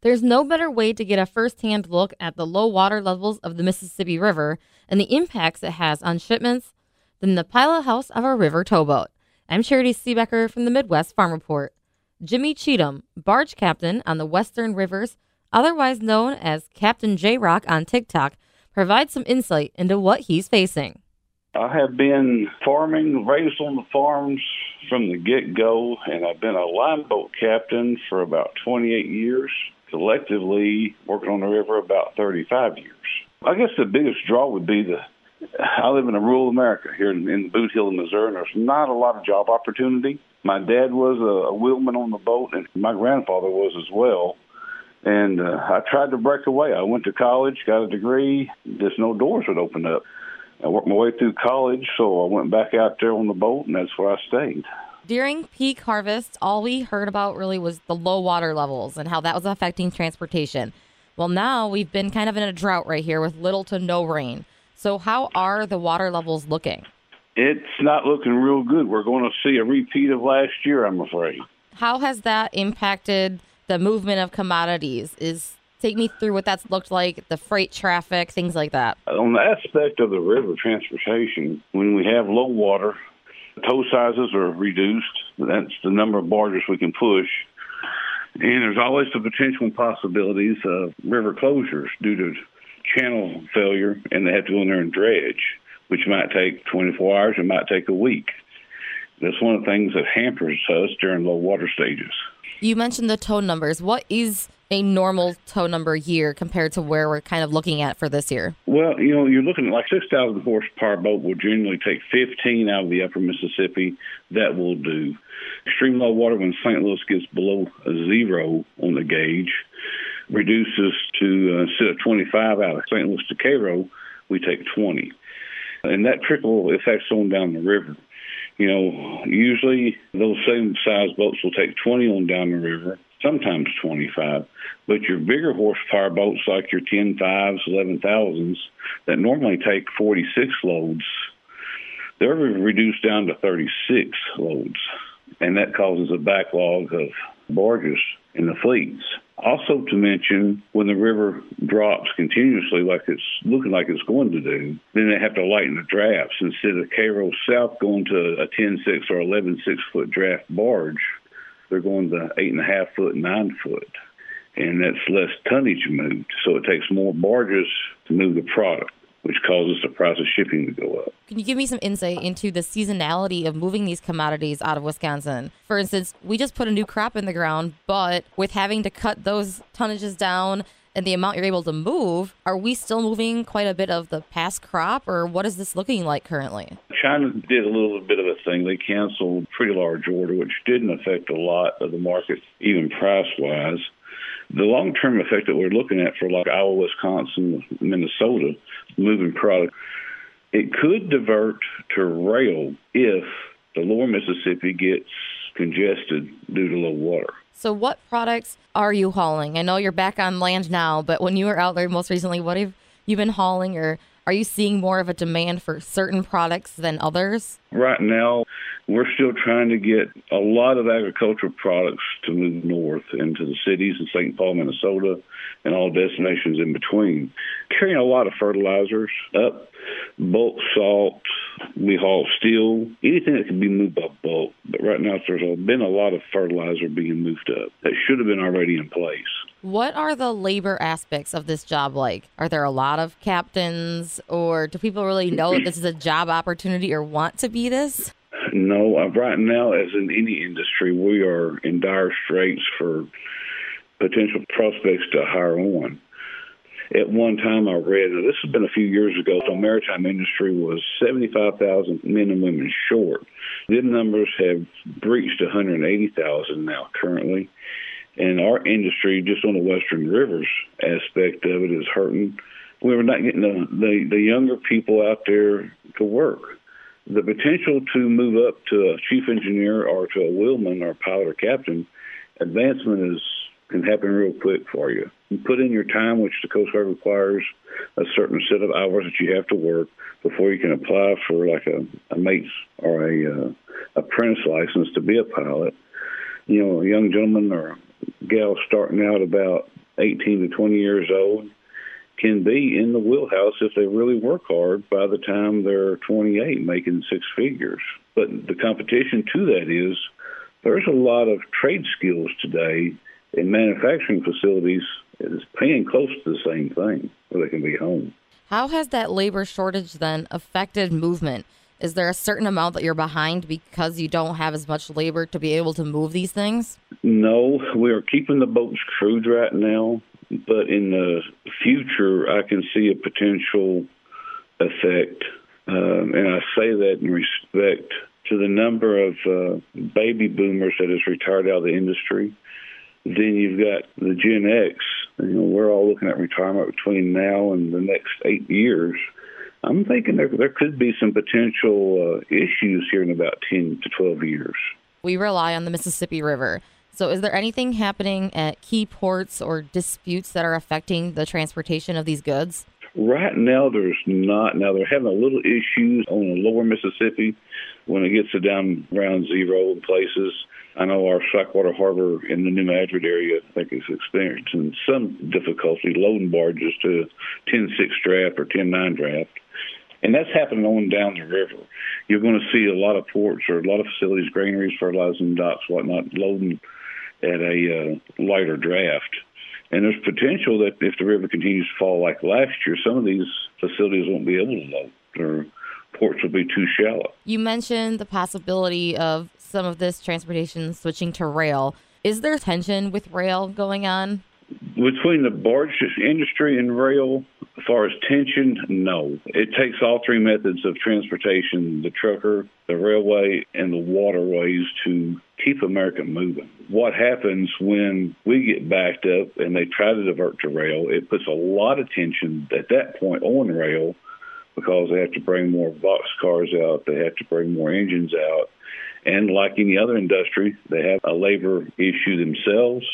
There's no better way to get a first-hand look at the low water levels of the Mississippi River and the impacts it has on shipments than the pilot house of a river towboat. I'm Charity Seebecker from the Midwest Farm Report. Jimmy Cheatham, barge captain on the Western Rivers, otherwise known as Captain J Rock on TikTok, provides some insight into what he's facing. I have been farming, raised on the farms from the get go, and I've been a line boat captain for about 28 years. Collectively, working on the river about 35 years. I guess the biggest draw would be the I live in a rural America here in, in Bootheel, Missouri, and there's not a lot of job opportunity. My dad was a, a wheelman on the boat, and my grandfather was as well. And uh, I tried to break away. I went to college, got a degree. Just no doors would open up. I worked my way through college, so I went back out there on the boat, and that's where I stayed. During peak harvest, all we heard about really was the low water levels and how that was affecting transportation. Well, now we've been kind of in a drought right here with little to no rain. So, how are the water levels looking? It's not looking real good. We're going to see a repeat of last year, I'm afraid. How has that impacted the movement of commodities? Is take me through what that's looked like, the freight traffic, things like that. On the aspect of the river transportation, when we have low water, tow sizes are reduced. That's the number of barges we can push. And there's always the potential possibilities of river closures due to channel failure and they have to go in there and dredge, which might take 24 hours, it might take a week. That's one of the things that hampers us during low water stages. You mentioned the tow numbers. What is a normal tow number year compared to where we're kind of looking at for this year? Well, you know, you're looking at like 6,000 horsepower boat will generally take 15 out of the upper Mississippi. That will do. Extreme low water when St. Louis gets below zero on the gauge reduces to uh, instead of 25 out of St. Louis to Cairo, we take 20. And that trickle affects on down the river. You know, usually those same size boats will take 20 on down the river, sometimes 25. But your bigger horsepower boats, like your 10 5s, 11,000s, that normally take 46 loads, they're reduced down to 36 loads. And that causes a backlog of barges in the fleets. Also, to mention, when the river drops continuously, like it's looking like it's going to do, then they have to lighten the drafts. Instead of Cairo South going to a 10 6 or 11 6 foot draft barge, they're going to 8.5 foot, 9 foot. And that's less tonnage moved. So it takes more barges to move the product which causes the price of shipping to go up. Can you give me some insight into the seasonality of moving these commodities out of Wisconsin? For instance, we just put a new crop in the ground, but with having to cut those tonnages down and the amount you're able to move, are we still moving quite a bit of the past crop, or what is this looking like currently? China did a little bit of a thing. They canceled a pretty large order, which didn't affect a lot of the market, even price wise. The long term effect that we're looking at for like Iowa, Wisconsin, Minnesota, moving product, it could divert to rail if the lower Mississippi gets congested due to low water. So, what products are you hauling? I know you're back on land now, but when you were out there most recently, what have you been hauling, or are you seeing more of a demand for certain products than others? Right now, we're still trying to get a lot of agricultural products to move north into the cities in St. Paul, Minnesota, and all destinations in between. Carrying a lot of fertilizers up, bulk salt. We haul steel, anything that can be moved by bulk. But right now, there's been a lot of fertilizer being moved up that should have been already in place. What are the labor aspects of this job like? Are there a lot of captains, or do people really know that this is a job opportunity or want to be this? No, uh, right now, as in any industry, we are in dire straits for potential prospects to hire on. At one time, I read, this has been a few years ago, the maritime industry was 75,000 men and women short. The numbers have breached 180,000 now currently. And our industry, just on the Western Rivers aspect of it, is hurting. We're not getting the, the, the younger people out there to work. The potential to move up to a chief engineer or to a wheelman or pilot or captain, advancement is can happen real quick for you. You put in your time, which the Coast Guard requires a certain set of hours that you have to work before you can apply for like a, a mate's or a uh, apprentice license to be a pilot. You know, a young gentleman or gal starting out about 18 to 20 years old can be in the wheelhouse if they really work hard by the time they're 28 making six figures. But the competition to that is there's a lot of trade skills today in manufacturing facilities is paying close to the same thing where they can be home. How has that labor shortage then affected movement? Is there a certain amount that you're behind because you don't have as much labor to be able to move these things? No, we are keeping the boats crewed right now, but in the future, I can see a potential effect. Um, and I say that in respect to the number of uh, baby boomers that has retired out of the industry. Then you've got the Gen X. You know, we're all looking at retirement between now and the next eight years. I'm thinking there there could be some potential uh, issues here in about 10 to 12 years. We rely on the Mississippi River. So, is there anything happening at key ports or disputes that are affecting the transportation of these goods? Right now, there's not. Now, they're having a little issues on the lower Mississippi when it gets to down around zero in places. I know our Slackwater Harbor in the New Madrid area, I think, is experiencing some difficulty loading barges to 10 6 draft or 10 9 draft. And that's happening on down the river. You're going to see a lot of ports or a lot of facilities, granaries, fertilizing docks, whatnot, loading at a uh, lighter draft. And there's potential that if the river continues to fall like last year, some of these facilities won't be able to load or ports will be too shallow. You mentioned the possibility of some of this transportation switching to rail. Is there tension with rail going on? Between the barge industry and rail, as far as tension, no. It takes all three methods of transportation the trucker, the railway, and the waterways to keep America moving. What happens when we get backed up and they try to divert to rail? It puts a lot of tension at that point on rail because they have to bring more box cars out, they have to bring more engines out. And like any other industry, they have a labor issue themselves,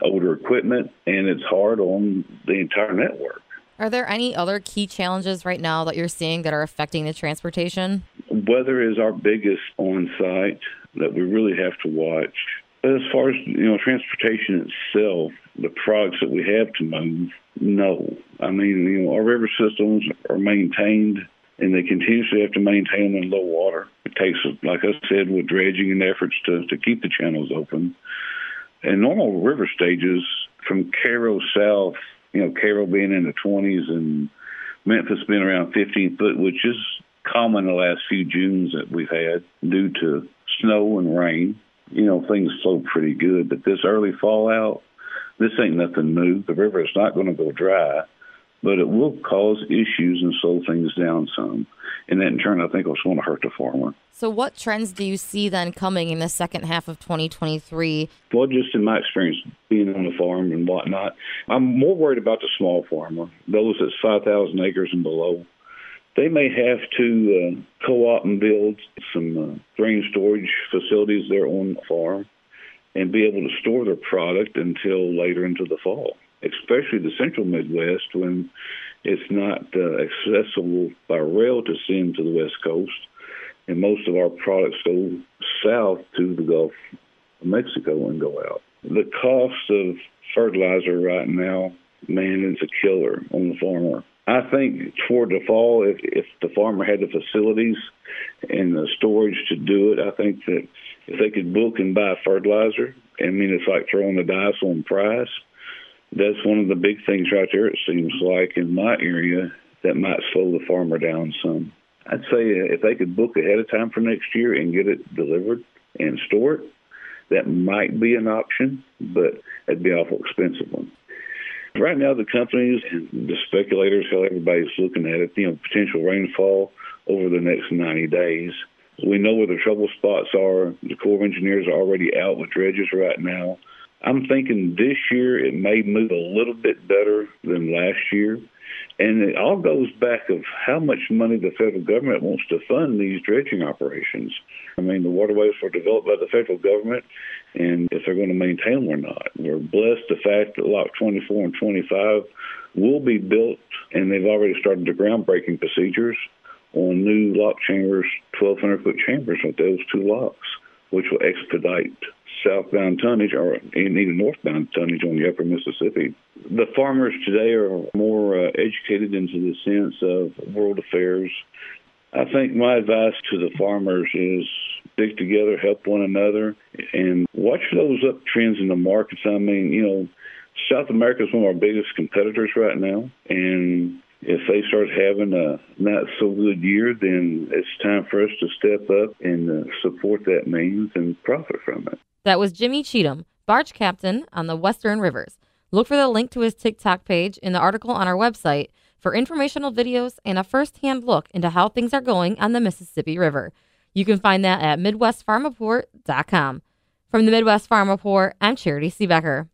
older equipment, and it's hard on the entire network. Are there any other key challenges right now that you're seeing that are affecting the transportation? Weather is our biggest on site that we really have to watch. As far as you know, transportation itself, the products that we have to move, no. I mean, you know, our river systems are maintained and they continuously have to maintain them in low water. It takes, like I said, with dredging and efforts to, to keep the channels open. And normal river stages from Cairo south, you know, Cairo being in the 20s and Memphis being around 15 foot, which is common the last few Junes that we've had due to snow and rain. You know, things flow pretty good. But this early fallout, this ain't nothing new. The river is not going to go dry but it will cause issues and slow things down some. And that in turn, I think, will going to hurt the farmer. So, what trends do you see then coming in the second half of 2023? Well, just in my experience being on the farm and whatnot, I'm more worried about the small farmer, those that's 5,000 acres and below. They may have to uh, co-op and build some uh, grain storage facilities there on the farm and be able to store their product until later into the fall especially the central Midwest, when it's not uh, accessible by rail to send to the West Coast, and most of our products go south to the Gulf of Mexico and go out. The cost of fertilizer right now, man, is a killer on the farmer. I think toward the fall, if, if the farmer had the facilities and the storage to do it, I think that if they could book and buy fertilizer, I mean, it's like throwing the dice on price that's one of the big things right there. It seems like in my area that might slow the farmer down some. I'd say uh, if they could book ahead of time for next year and get it delivered and store it, that might be an option, but it'd be awful expensive one. Right now, the companies and the speculators, how everybody's looking at it, you know, potential rainfall over the next 90 days. We know where the trouble spots are. The Corps of Engineers are already out with dredges right now. I'm thinking this year it may move a little bit better than last year. And it all goes back of how much money the federal government wants to fund these dredging operations. I mean, the waterways were developed by the federal government, and if they're going to maintain them or not. We're blessed the fact that Lock 24 and 25 will be built, and they've already started the groundbreaking procedures on new lock chambers, 1,200 foot chambers with those two locks, which will expedite southbound tonnage or even northbound tonnage on the upper Mississippi The farmers today are more uh, educated into the sense of world affairs. I think my advice to the farmers is stick together, help one another, and watch those uptrends in the markets. I mean, you know, South America is one of our biggest competitors right now, and if they start having a not so good year, then it's time for us to step up and uh, support that means and profit from it. That was Jimmy Cheatham, barge captain on the Western Rivers. Look for the link to his TikTok page in the article on our website for informational videos and a first-hand look into how things are going on the Mississippi River. You can find that at MidwestFarmReport.com. From the Midwest Farm Report, I'm Charity Seebecker.